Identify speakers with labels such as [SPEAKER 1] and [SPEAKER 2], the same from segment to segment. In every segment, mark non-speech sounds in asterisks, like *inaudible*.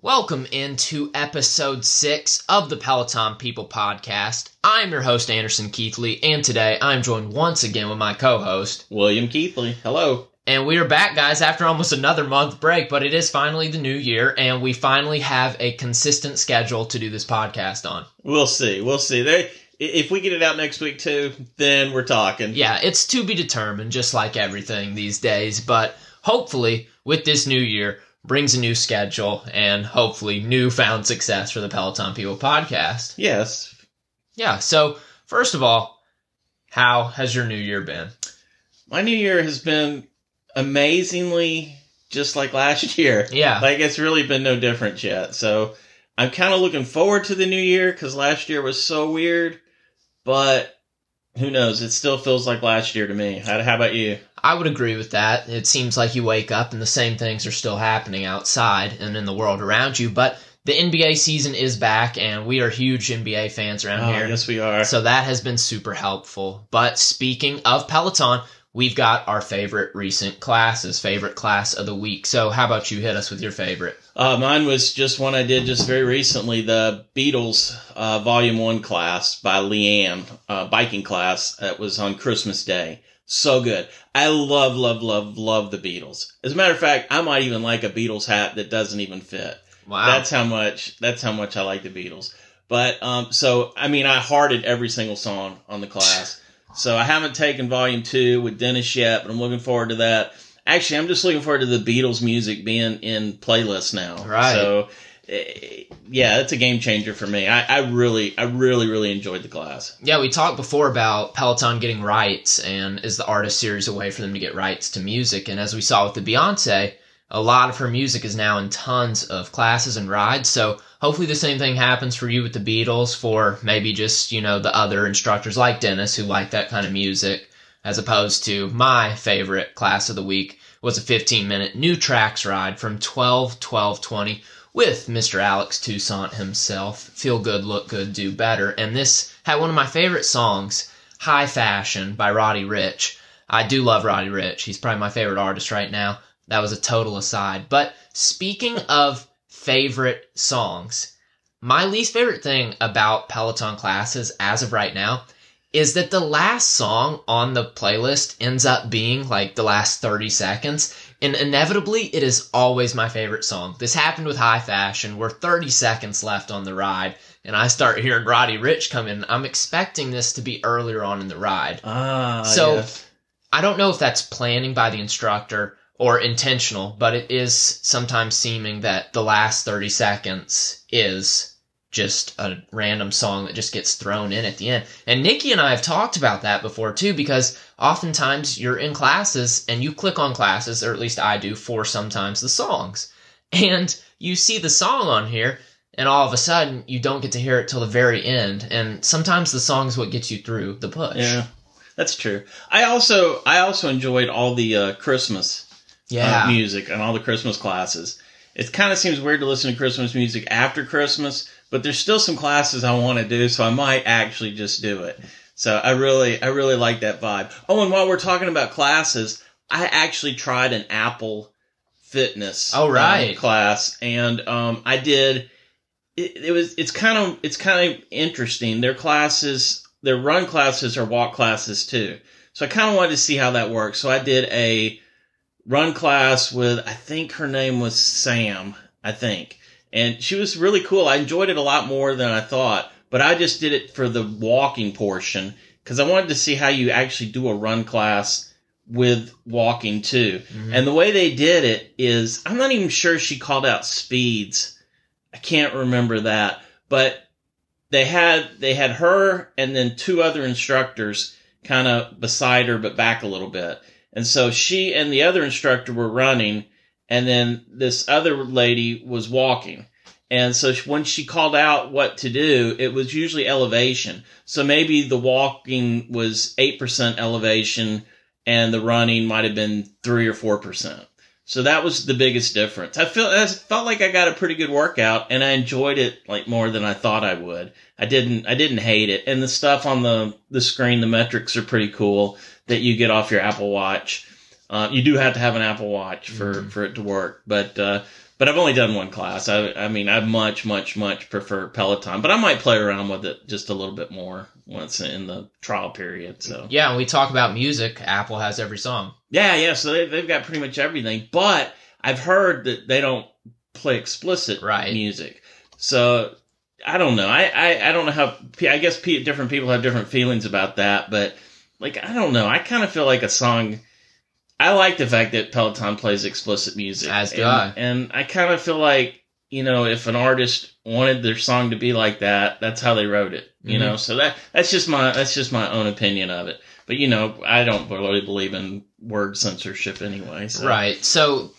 [SPEAKER 1] Welcome into episode six of the Peloton People podcast. I'm your host, Anderson Keithley, and today I'm joined once again with my co host,
[SPEAKER 2] William Keithley. Hello.
[SPEAKER 1] And we are back, guys, after almost another month break, but it is finally the new year, and we finally have a consistent schedule to do this podcast on.
[SPEAKER 2] We'll see. We'll see. If we get it out next week too, then we're talking.
[SPEAKER 1] Yeah, it's to be determined, just like everything these days, but hopefully, with this new year, brings a new schedule and hopefully newfound success for the Peloton People podcast.
[SPEAKER 2] Yes.
[SPEAKER 1] Yeah, so first of all, how has your new year been?
[SPEAKER 2] My new year has been amazingly just like last year.
[SPEAKER 1] Yeah.
[SPEAKER 2] Like it's really been no different yet. So I'm kind of looking forward to the new year because last year was so weird, but who knows? It still feels like last year to me. How, how about you?
[SPEAKER 1] I would agree with that. It seems like you wake up and the same things are still happening outside and in the world around you, but the NBA season is back and we are huge NBA fans around
[SPEAKER 2] Oh,
[SPEAKER 1] here.
[SPEAKER 2] yes, we are.
[SPEAKER 1] So that has been super helpful. But speaking of Peloton, we've got our favorite recent classes, favorite class of the week. So how about you hit us with your favorite?
[SPEAKER 2] Uh, mine was just one I did just very recently, the Beatles uh, Volume 1 class by Leanne, uh, biking class that was on Christmas Day. So good. I love, love, love, love the Beatles. As a matter of fact, I might even like a Beatles hat that doesn't even fit.
[SPEAKER 1] Wow.
[SPEAKER 2] That's how much, that's how much I like the Beatles. But, um, so, I mean, I hearted every single song on the class. So I haven't taken volume two with Denis yet, but I'm looking forward to that. Actually, I'm just looking forward to the Beatles music being in playlists now.
[SPEAKER 1] Right.
[SPEAKER 2] So, eh, yeah, it's a game changer for me. I, I really, I really, really enjoyed the class.
[SPEAKER 1] Yeah, we talked before about Peloton getting rights and is the artist series a way for them to get rights to music. And as we saw with the Beyonce, a lot of her music is now in tons of classes and rides. So hopefully the same thing happens for you with the Beatles for maybe just, you know, the other instructors like Denis who like that kind of music, as opposed to my favorite class of the week was a 15 minute new tracks ride from 12 12 20 with Mr. Alex Toussaint himself. Feel good, look good, do better. And this had one of my favorite songs, High Fashion by Roddy Ricch. I do love Roddy Ricch. He's probably my favorite artist right now. That was a total aside. But speaking of favorite songs, my least favorite thing about Peloton classes as of right now is that the last song on the playlist ends up being like the last 30 seconds. And inevitably, it is always my favorite song. This happened with High Fashion. We're 30 seconds left on the ride, and I start hearing Roddy Ricch come in. I'm expecting this to be earlier on in the ride.
[SPEAKER 2] Ah,
[SPEAKER 1] So-
[SPEAKER 2] yes.
[SPEAKER 1] I don't know if that's planning by the instructor or intentional, but it is sometimes seeming that the last 30 seconds is just a random song that just gets thrown in at the end. And Nikki and I have talked about that before too, because oftentimes you're in classes and you click on classes, or at least I do for sometimes the songs. And you see the song on here, and all of a sudden you don't get to hear it till the very end. And sometimes the song is what gets you through the push.
[SPEAKER 2] yeah, that's true. I also, I also enjoyed all the uh, Christmas
[SPEAKER 1] Yeah.
[SPEAKER 2] uh, music and all the Christmas classes. It kind of seems weird to listen to Christmas music after Christmas, but there's still some classes I want to do, so I might actually just do it. So I really, I really like that vibe. Oh, and while we're talking about classes, I actually tried an Apple Fitness
[SPEAKER 1] Oh,
[SPEAKER 2] um,
[SPEAKER 1] right.
[SPEAKER 2] class, and um, I did. It, it was, it's kind of, it's kind of interesting. Their classes, their run classes are walk classes too. So I kind of wanted to see how that works. So I did a run class with I think her name was Sam, I think. And she was really cool. I enjoyed it a lot more than I thought, but I just did it for the walking portion cuz I wanted to see how you actually do a run class with walking too.
[SPEAKER 1] Mhm.
[SPEAKER 2] And the way they did it is I'm not even sure she called out speeds. I can't remember that, but they had they had her and then two other instructors kind of beside her but back a little bit. And so she and the other instructor were running and then this other lady was walking. And so when she called out what to do, it was usually elevation. So maybe the walking was 8% elevation and the running might have been 3 or 4%. So that was the biggest difference. I feel I felt like I got a pretty good workout and I enjoyed it like more than I thought I would. I didn't I didn't hate it. And the stuff on the the screen, the metrics are pretty cool that you get off your Apple Watch. Uh, you do have to have an Apple Watch for
[SPEAKER 1] Mhm.
[SPEAKER 2] for it to work, but uh, but I've only done one class. I, I mean, I much, much, much prefer Peloton, but I might play around with it just a little bit more once in the trial period. So
[SPEAKER 1] Yeah, when we talk about music, Apple has every song.
[SPEAKER 2] yeah, yeah. So they, they've got pretty much everything, but I've heard that they don't play explicit
[SPEAKER 1] Right.
[SPEAKER 2] music. So I don't know. I, I, I don't know how. I guess different people have different feelings about that, but like I don't know. I kind of feel like a song. I like the fact that Peloton plays explicit music,
[SPEAKER 1] As do
[SPEAKER 2] and,
[SPEAKER 1] I.
[SPEAKER 2] and I kind of feel like you know if an artist wanted their song to be like that, that's how they wrote it. You
[SPEAKER 1] Mhm.
[SPEAKER 2] know, so that that's just my that's just my own opinion of it. But you know, I don't really believe in word censorship anyway. So.
[SPEAKER 1] Right. So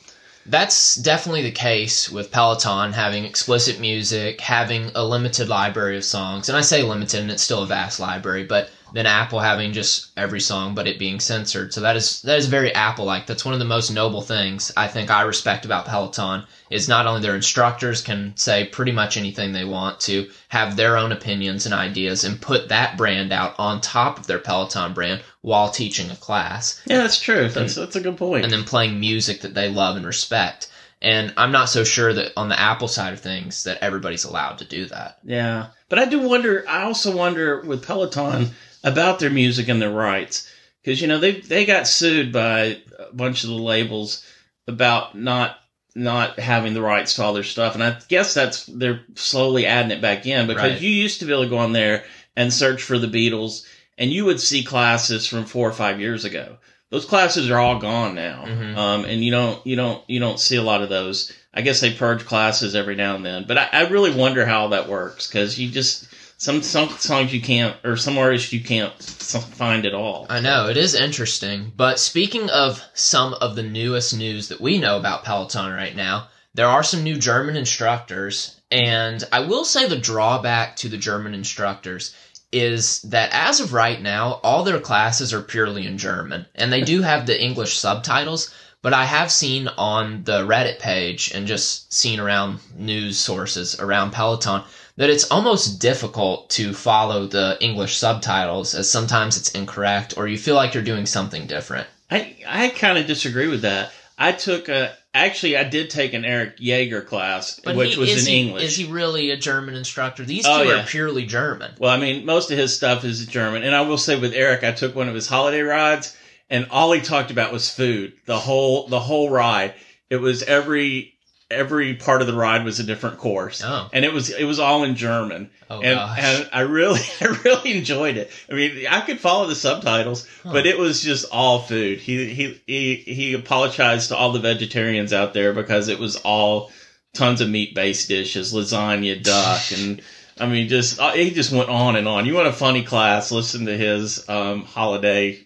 [SPEAKER 1] that's definitely the case with Peloton having explicit music, having a limited library of songs. And I say limited and it's still a vast library, but then Apple having just every song but it being censored. So that is that is very Apple like. That's one of the most noble things I think I respect about Peloton is not only their instructors can say pretty much anything they want to, have their own opinions and ideas and put that brand out on top of their Peloton brand while teaching a class
[SPEAKER 2] Yeah, that's true. That's that's a good point.
[SPEAKER 1] and then playing music that they love and respect. And I'm not so sure that on the Apple side of things that everybody's allowed to do that.
[SPEAKER 2] Yeah, but I do wonder. I also wonder with Peloton about their music and their rights because you know they they got sued by a bunch of the labels about not not having the rights to all their stuff, and I guess that's they're slowly adding it back in because
[SPEAKER 1] Right.
[SPEAKER 2] you used to be able to go on there and search for the Beatles, and you would see classes from four or five years ago. Those classes are all gone now,
[SPEAKER 1] Mhm.
[SPEAKER 2] um, and you don't you don't you don't see a lot of those. I guess they purge classes every now and then, but I, I really wonder how that works because you just some some songs you can't or some artists you can't find at all.
[SPEAKER 1] I know, it is interesting. But speaking of some of the newest news that we know about Peloton right now, there are some new German instructors. And I will say the drawback to the German instructors is that as of right now, all their classes are purely in German. And they do *laughs* have the English subtitles. But I have seen on the Reddit page and just seen around news sources around Peloton that it's almost difficult to follow the English subtitles as sometimes it's incorrect or you feel like you're doing something different.
[SPEAKER 2] I I kind of disagree with that. I took a actually I did take an Erik Jäger class,
[SPEAKER 1] But
[SPEAKER 2] which
[SPEAKER 1] he-
[SPEAKER 2] was in
[SPEAKER 1] he,
[SPEAKER 2] English.
[SPEAKER 1] Is he really a German instructor? These
[SPEAKER 2] Oh,
[SPEAKER 1] two
[SPEAKER 2] yeah.
[SPEAKER 1] are purely German.
[SPEAKER 2] Well, I mean, most of his stuff is German. And I will say with Eric, I took one of his holiday rides and all he talked about was food. The whole, the whole ride. It was every, every part of the ride was a different course.
[SPEAKER 1] Oh,
[SPEAKER 2] And it was, it was all in German.
[SPEAKER 1] oh
[SPEAKER 2] and,
[SPEAKER 1] gosh.
[SPEAKER 2] and I really, *laughs* I really enjoyed it. I mean, I could follow the subtitles,
[SPEAKER 1] Huh.
[SPEAKER 2] but it was just all food. He, he, he, he apologized to all the vegetarians out there because it was all tons of meat based dishes, lasagna, duck, *laughs* and I mean, just uh, he just went on and on. You want a funny class? Listen to his um, holiday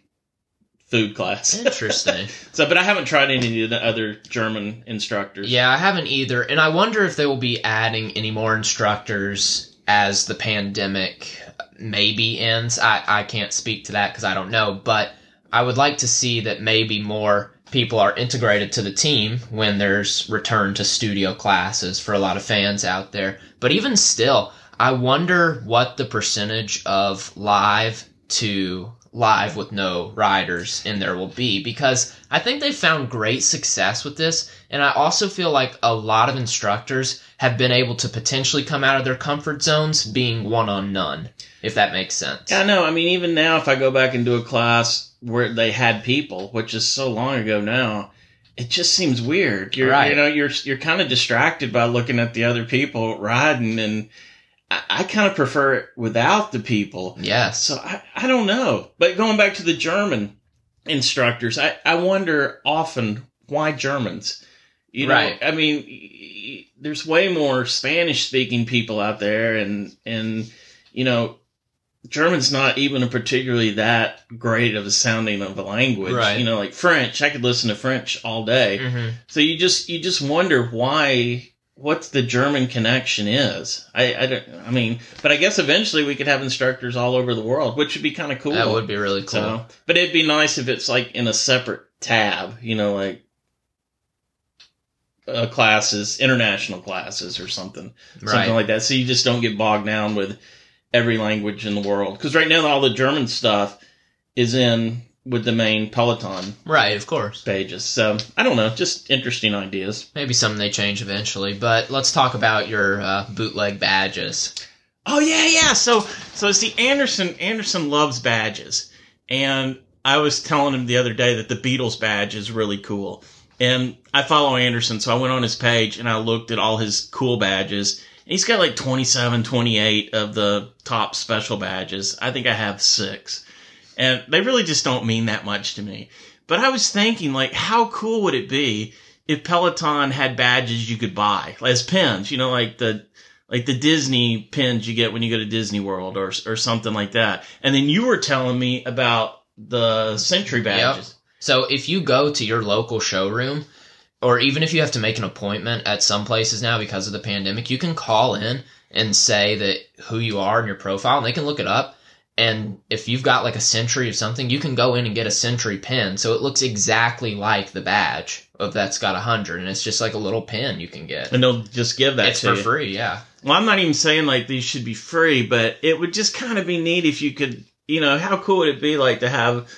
[SPEAKER 2] food class.
[SPEAKER 1] Interesting. *laughs*
[SPEAKER 2] so, but I haven't tried any of the other German instructors.
[SPEAKER 1] yeah, I haven't either. And I wonder if they will be adding any more instructors as the pandemic maybe ends. I, I can't speak to that because I don't know. But I would like to see that maybe more people are integrated to the team when there's return to studio classes for a lot of fans out there. But even still, I wonder what the percentage of live to live with no riders in there will be because I think they've found great success with this. And I also feel like a lot of instructors have been able to potentially come out of their comfort zones being one on none, if that makes sense.
[SPEAKER 2] Yeah, I know. I mean, even now, if I go back and do a class where they had people, which is so long ago now, it just seems weird. You're,
[SPEAKER 1] Right.
[SPEAKER 2] you know, you're you're kind of distracted by looking at the other people riding, and I, I kind of prefer it without the people.
[SPEAKER 1] Yes.
[SPEAKER 2] So I, I don't know. But going back to the German instructors, I, I wonder often why Germans. You know,
[SPEAKER 1] Right.
[SPEAKER 2] I mean, there's way more Spanish speaking people out there, and and you know, German's not even a particularly that great of a sounding of a language.
[SPEAKER 1] Right.
[SPEAKER 2] You know, like French, I could listen to French all day.
[SPEAKER 1] hmm
[SPEAKER 2] So you just you just wonder why what the German connection is. I I don't I mean, but I guess eventually we could have instructors all over the world, which would be kind of cool.
[SPEAKER 1] That would be really cool.
[SPEAKER 2] So, but it'd be nice if it's like in a separate tab, you know, like uh, classes, international classes or something,
[SPEAKER 1] right.
[SPEAKER 2] something like that. So you just don't get bogged down with every language in the world. Because right now all the German stuff is in with the main Peloton
[SPEAKER 1] Right, of course.
[SPEAKER 2] pages. So I don't know, just interesting ideas.
[SPEAKER 1] Maybe something they change eventually. But let's talk about your uh, bootleg badges.
[SPEAKER 2] Oh yeah, yeah. So so see, Anderson Anderson loves badges, and I was telling him the other day that the Beatles badge is really cool. And I follow Anderson, so I went on his page and I looked at all his cool badges. And he's got like 27, 28 of the top special badges. I think I have six. And they really just don't mean that much to me. But I was thinking, like, how cool would it be if Peloton had badges you could buy as pins? You know, like the like the Disney pins you get when you go to Disney World or or something like that. And then you were telling me about the Century badges.
[SPEAKER 1] So if you go to your local showroom, or even if you have to make an appointment at some places now because of the pandemic, you can call in and say that who you are and your profile, and they can look it up. And if you've got like a century of something, you can go in and get a century pin. So it looks exactly like the badge of that's got a hundred, and it's just like a little pin you can get.
[SPEAKER 2] And they'll just give that
[SPEAKER 1] It's for
[SPEAKER 2] you.
[SPEAKER 1] free, yeah.
[SPEAKER 2] Well, I'm not even saying like these should be free, but it would just kind of be neat if you could, you know, how cool would it be like to have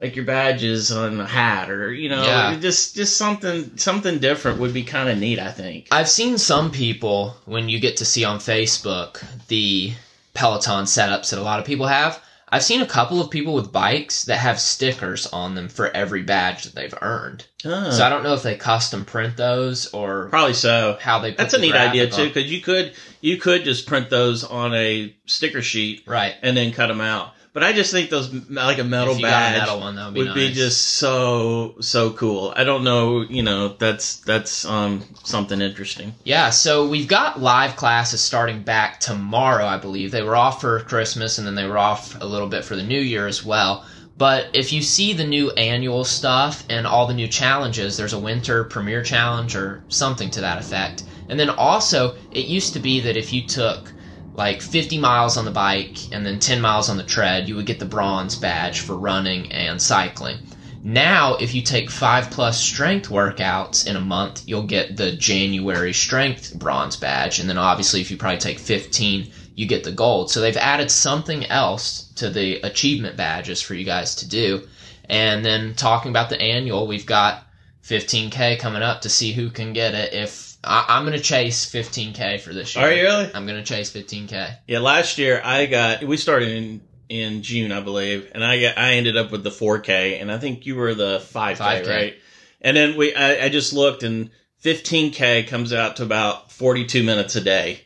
[SPEAKER 2] like your badges on a hat or you know,
[SPEAKER 1] Yeah.
[SPEAKER 2] just just something something different would be kind of neat. I think.
[SPEAKER 1] I've seen some people when you get to see on Facebook the Peloton setups that a lot of people have. I've seen a couple of people with bikes that have stickers on them for every badge that they've earned.
[SPEAKER 2] Ah,
[SPEAKER 1] So I don't know if they custom print those or
[SPEAKER 2] probably so.
[SPEAKER 1] how they. Put
[SPEAKER 2] That's a
[SPEAKER 1] the
[SPEAKER 2] neat idea too, because you could you could just print those on a sticker sheet
[SPEAKER 1] Right.
[SPEAKER 2] and then cut them out. But I just think those like a metal
[SPEAKER 1] if you got
[SPEAKER 2] badge
[SPEAKER 1] a metal one, that would be
[SPEAKER 2] would
[SPEAKER 1] nice.
[SPEAKER 2] be just so so cool. I don't know, you know, that's that's um something interesting.
[SPEAKER 1] Yeah, so we've got live classes starting back tomorrow, I believe. They were off for Christmas and then they were off a little bit for the new year as well. But if you see the new annual stuff and all the new challenges, there's a winter premiere challenge or something to that effect. And then also, it used to be that if you took like 50 miles on the bike and then 10 miles on the tread, you would get the bronze badge for running and cycling. Now, if you take five plus strength workouts in a month, you'll get the January strength bronze badge. And then obviously, if you probably take 15, you get the gold. So they've added something else to the achievement badges for you guys to do. And then talking about the annual, we've got 15K coming up to see who can get it. If I, I'm going to chase 15K for this year.
[SPEAKER 2] Are you really?
[SPEAKER 1] I'm going to chase 15K.
[SPEAKER 2] Yeah, last year I got we started in in June, I believe, and I got I ended up with the 4K, and I think you were the 5K,
[SPEAKER 1] 5K.
[SPEAKER 2] right? And then we I, I just looked, and 15K comes out to about 42 minutes a day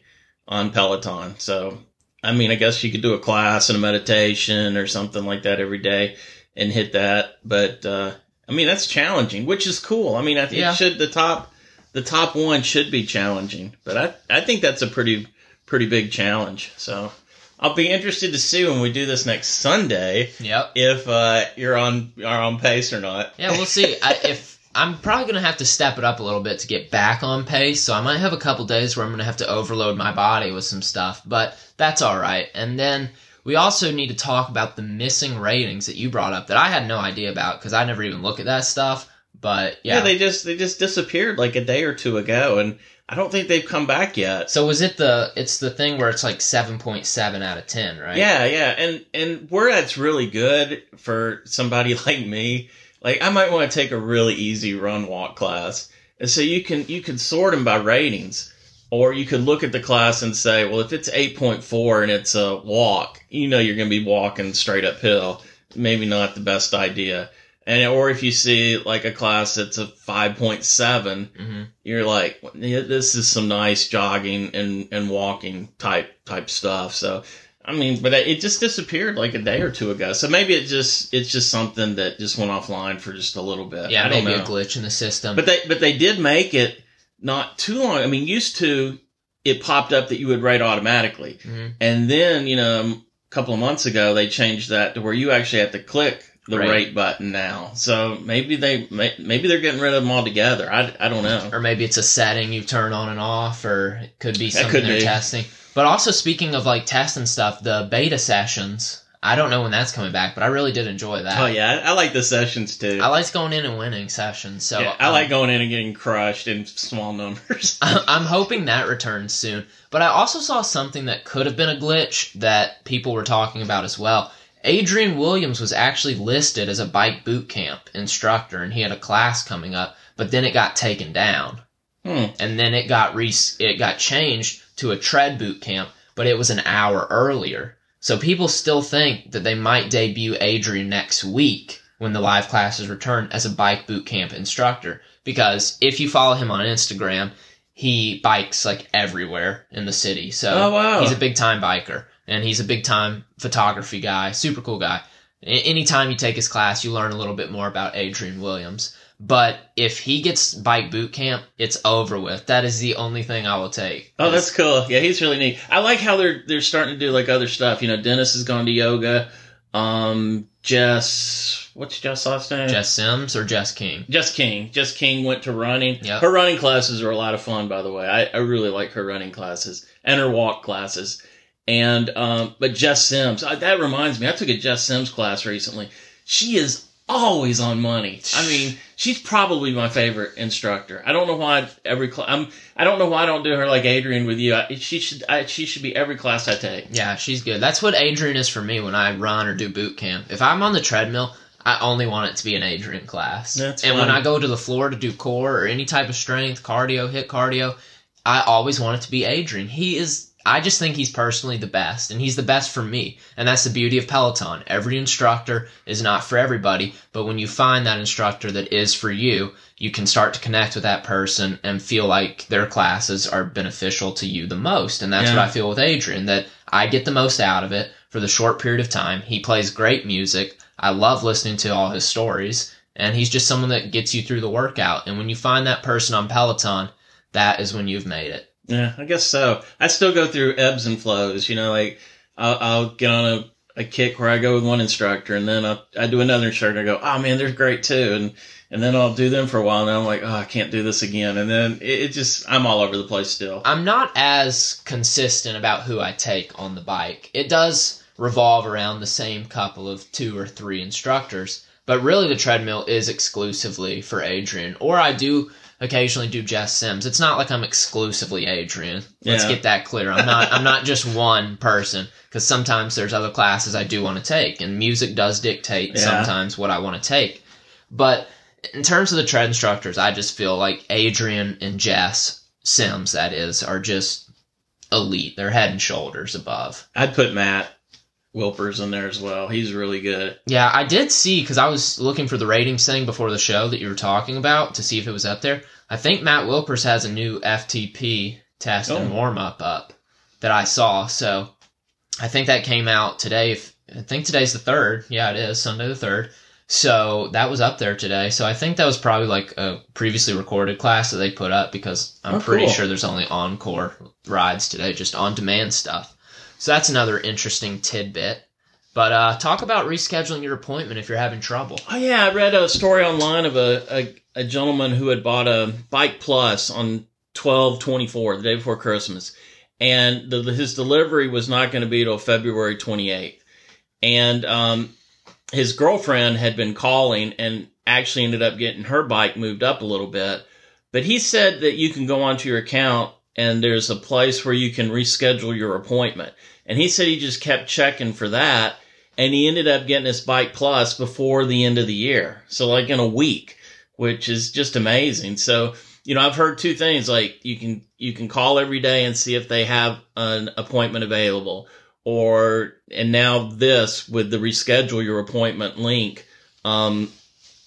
[SPEAKER 2] on Peloton. So I mean, I guess you could do a class and a meditation or something like that every day and hit that. But uh, I mean, that's challenging, which is cool. I mean, I think
[SPEAKER 1] Yeah.
[SPEAKER 2] it should the top the top one should be challenging, but I I think that's a pretty pretty big challenge. So I'll be interested to see when we do this next Sunday
[SPEAKER 1] Yep.
[SPEAKER 2] if uh, you're on are on pace or not.
[SPEAKER 1] Yeah, we'll see. I, *laughs* if I'm probably gonna have to step it up a little bit to get back on pace, so I might have a couple days where I'm gonna have to overload my body with some stuff, but that's all right. And then we also need to talk about the missing ratings that you brought up that I had no idea about because I never even look at that stuff. But
[SPEAKER 2] Yeah.
[SPEAKER 1] yeah,
[SPEAKER 2] they just they just disappeared like a day or two ago, and I don't think they've come back yet.
[SPEAKER 1] so was it the? It's the thing where it's like seven point seven out of ten, right?
[SPEAKER 2] Yeah, yeah, and and where that's really good for somebody *laughs* like me, like I might want to take a really easy run walk class, and so you can you can sort them by ratings, or you could look at the class and say, well, if it's eight point four and it's a walk, you know you're going to be walking straight uphill. Maybe not the best idea. And or if you see like a class that's a five point seven,
[SPEAKER 1] hmm
[SPEAKER 2] you're like, this is some nice jogging and, and walking type type stuff. So, I mean, but it just disappeared like a day or two ago. So maybe it just it's just something that just went offline for just a little bit.
[SPEAKER 1] Yeah,
[SPEAKER 2] I don't
[SPEAKER 1] maybe a glitch in the system.
[SPEAKER 2] But they but they did make it not too long. I mean, used to it popped up that you would rate automatically,
[SPEAKER 1] Mhm.
[SPEAKER 2] and then you know a couple of months ago they changed that to where you actually have to click the
[SPEAKER 1] Right.
[SPEAKER 2] rate button now. So maybe they maybe they're getting rid of them altogether. I I don't know.
[SPEAKER 1] or maybe it's a setting you turn on and off, or it could be something
[SPEAKER 2] could
[SPEAKER 1] they're
[SPEAKER 2] be.
[SPEAKER 1] testing. But also, speaking of like testing stuff, the beta sessions. I don't know when that's coming back, but I really did enjoy that.
[SPEAKER 2] Oh yeah, I, I like the sessions too.
[SPEAKER 1] I like going in and winning sessions. So
[SPEAKER 2] yeah, I
[SPEAKER 1] um,
[SPEAKER 2] like going in and getting crushed in small numbers. *laughs*
[SPEAKER 1] I'm hoping that returns soon. But I also saw something that could have been a glitch that people were talking about as well. Adrian Williams was actually listed as a bike boot camp instructor, and he had a class coming up, but then it got taken down,
[SPEAKER 2] Hmm.
[SPEAKER 1] and then it got re- it got changed to a tread boot camp, but it was an hour earlier. So people still think that they might debut Adrian next week when the live classes return as a bike boot camp instructor. Because if you follow him on Instagram, he bikes like everywhere in the city. So
[SPEAKER 2] Oh, wow.
[SPEAKER 1] he's a big time biker and he's a big time photography guy, super cool guy. Anytime you take his class, you learn a little bit more about Adrian Williams. But if he gets bike boot camp, it's over with. That is the only thing I will take.
[SPEAKER 2] Oh, that's cool. Yeah, he's really neat. I like how they're they're starting to do like other stuff. You know, Denis has gone to yoga. Um, Jess, what's Jess' last name?
[SPEAKER 1] Jess Sims or Jess King.
[SPEAKER 2] Jess King. Jess King went to running.
[SPEAKER 1] Yep.
[SPEAKER 2] Her running classes are a lot of fun, by the way. I, I really like her running classes and her walk classes. And um, but Jess Sims, I, that reminds me, I took a Jess Sims class recently. She is always on money. I mean, she's probably my favorite instructor. I don't know why every cl- I'm. I don't know why I don't do her like Adrian with you. I, she should. I, she should be every class I take.
[SPEAKER 1] Yeah, she's good. That's what Adrian is for me when I run or do boot camp. If I'm on the treadmill, I only want it to be an Adrian class.
[SPEAKER 2] That's
[SPEAKER 1] and when. I go to the floor to do core or any type of strength, cardio, hit cardio, I always want it to be Adrian. He is I just think he's personally the best, and he's the best for me. And that's the beauty of Peloton. Every instructor is not for everybody, but when you find that instructor that is for you, you can start to connect with that person and feel like their classes are beneficial to you the most. And that's
[SPEAKER 2] Yeah.
[SPEAKER 1] what I feel with Adrian, that I get the most out of it for the short period of time. He plays great music. I love listening to all his stories. And he's just someone that gets you through the workout. And when you find that person on Peloton, that is when you've made it.
[SPEAKER 2] Yeah, I guess so. I still go through ebbs and flows. You know, like I'll, I'll get on a, a kick where I go with one instructor, and then I'll, I do another instructor. and I go, oh man, they're great too, and and then I'll do them for a while, and I'm like, oh, I can't do this again, and then it, it just I'm all over the place still.
[SPEAKER 1] I'm not as consistent about who I take on the bike. It does revolve around the same couple of two or three instructors, but really the treadmill is exclusively for Adrian. Or I do occasionally do Jess Sims. It's not like I'm exclusively Adrian. Let's
[SPEAKER 2] Yeah.
[SPEAKER 1] get that clear. I'm not I'm not just one person because sometimes there's other classes I do want to take and music does dictate
[SPEAKER 2] Yeah.
[SPEAKER 1] sometimes what I want to take. But in terms of the tread instructors, I just feel like Adrian and Jess Sims, that is, are just elite. They're head and shoulders above.
[SPEAKER 2] I'd put Matt Wilpers in there as well. He's really good.
[SPEAKER 1] Yeah, I did see because I was looking for the ratings thing before the show that you were talking about to see if it was up there. I think Matt Wilpers has a new FTP test and
[SPEAKER 2] Oh.
[SPEAKER 1] warm up up that I saw. So I think that came out today. If I think today's the third. Yeah, it is Sunday the third. So that was up there today. So I think that was probably like a previously recorded class that they put up because I'm
[SPEAKER 2] Oh,
[SPEAKER 1] pretty
[SPEAKER 2] cool.
[SPEAKER 1] sure there's only encore rides today, just on demand stuff. So that's another interesting tidbit. But uh, talk about rescheduling your appointment if you're having trouble.
[SPEAKER 2] Oh yeah, I read a story online of a, a, a gentleman who had bought a Bike Plus on twelve twenty four, the day before Christmas, and the, his delivery was not going to be till February twenty eighth, and um, his girlfriend had been calling and actually ended up getting her bike moved up a little bit, but he said that you can go onto your account and there's a place where you can reschedule your appointment, and he said he just kept checking for that and he ended up getting his bike plus before the end of the year. So like in a week, which is just amazing. So, you know, I've heard two things like you can you can call every day and see if they have an appointment available or and now this with the reschedule your appointment link um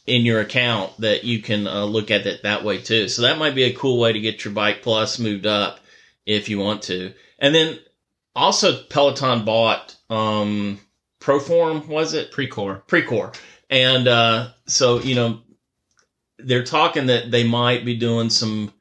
[SPEAKER 2] in your account that you can uh, look at it that way too. So that might be a cool way to get your bike plus moved up if you want to. And then also Peloton bought um Proform was it?
[SPEAKER 1] Precor.
[SPEAKER 2] Precor. And uh so, you know, they're talking that they might be doing some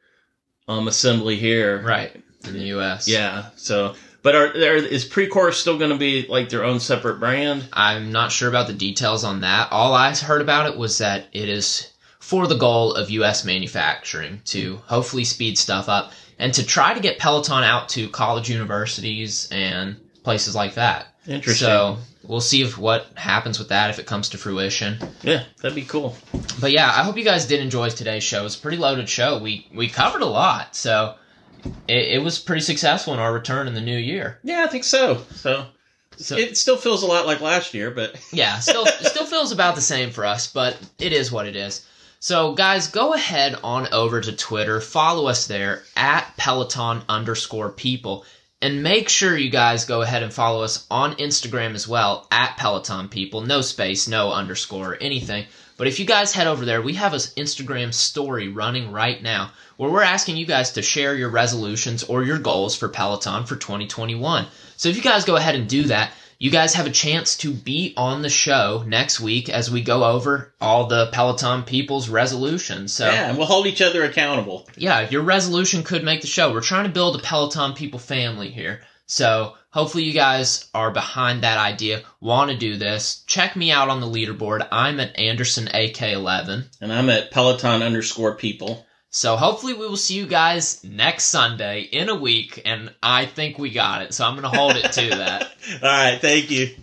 [SPEAKER 2] um assembly here.
[SPEAKER 1] Right. In the US.
[SPEAKER 2] Yeah. So but are there is Precor still gonna be like their own separate brand?
[SPEAKER 1] I'm not sure about the details on that. All I heard about it was that it is for the goal of US manufacturing to hopefully speed stuff up and to try to get Peloton out to college universities and places like that.
[SPEAKER 2] Interesting.
[SPEAKER 1] So we'll see if what happens with that if it comes to fruition.
[SPEAKER 2] yeah, that'd be cool.
[SPEAKER 1] But yeah, I hope you guys did enjoy today's show. It's a pretty loaded show. We we covered a lot, so it, it was pretty successful in our return in the new year.
[SPEAKER 2] Yeah, I think so. So
[SPEAKER 1] So-
[SPEAKER 2] it still feels a lot like last year, but *laughs*
[SPEAKER 1] yeah, still still feels about the same for us, but it is what it is. So guys, go ahead on over to Twitter, follow us there at Peloton underscore people, and make sure you guys go ahead and follow us on Instagram as well at Peloton people. No space, no underscore, anything. But if you guys head over there, we have an Instagram story running right now where we're asking you guys to share your resolutions or your goals for Peloton for 2021. So if you guys go ahead and do that, you guys have a chance to be on the show next week as we go over all the Peloton people's resolutions. So
[SPEAKER 2] yeah, and we'll hold each other accountable.
[SPEAKER 1] yeah, your resolution could make the show. We're trying to build a Peloton people family here. So hopefully you guys are behind that idea, want to do this. Check me out on the leaderboard. I'm at Anderson AK11.
[SPEAKER 2] And I'm at Peloton underscore people.
[SPEAKER 1] So hopefully we will see you guys next Sunday in a week, and I think we got it. So I'm going to hold it to that. *laughs*
[SPEAKER 2] All right, thank you.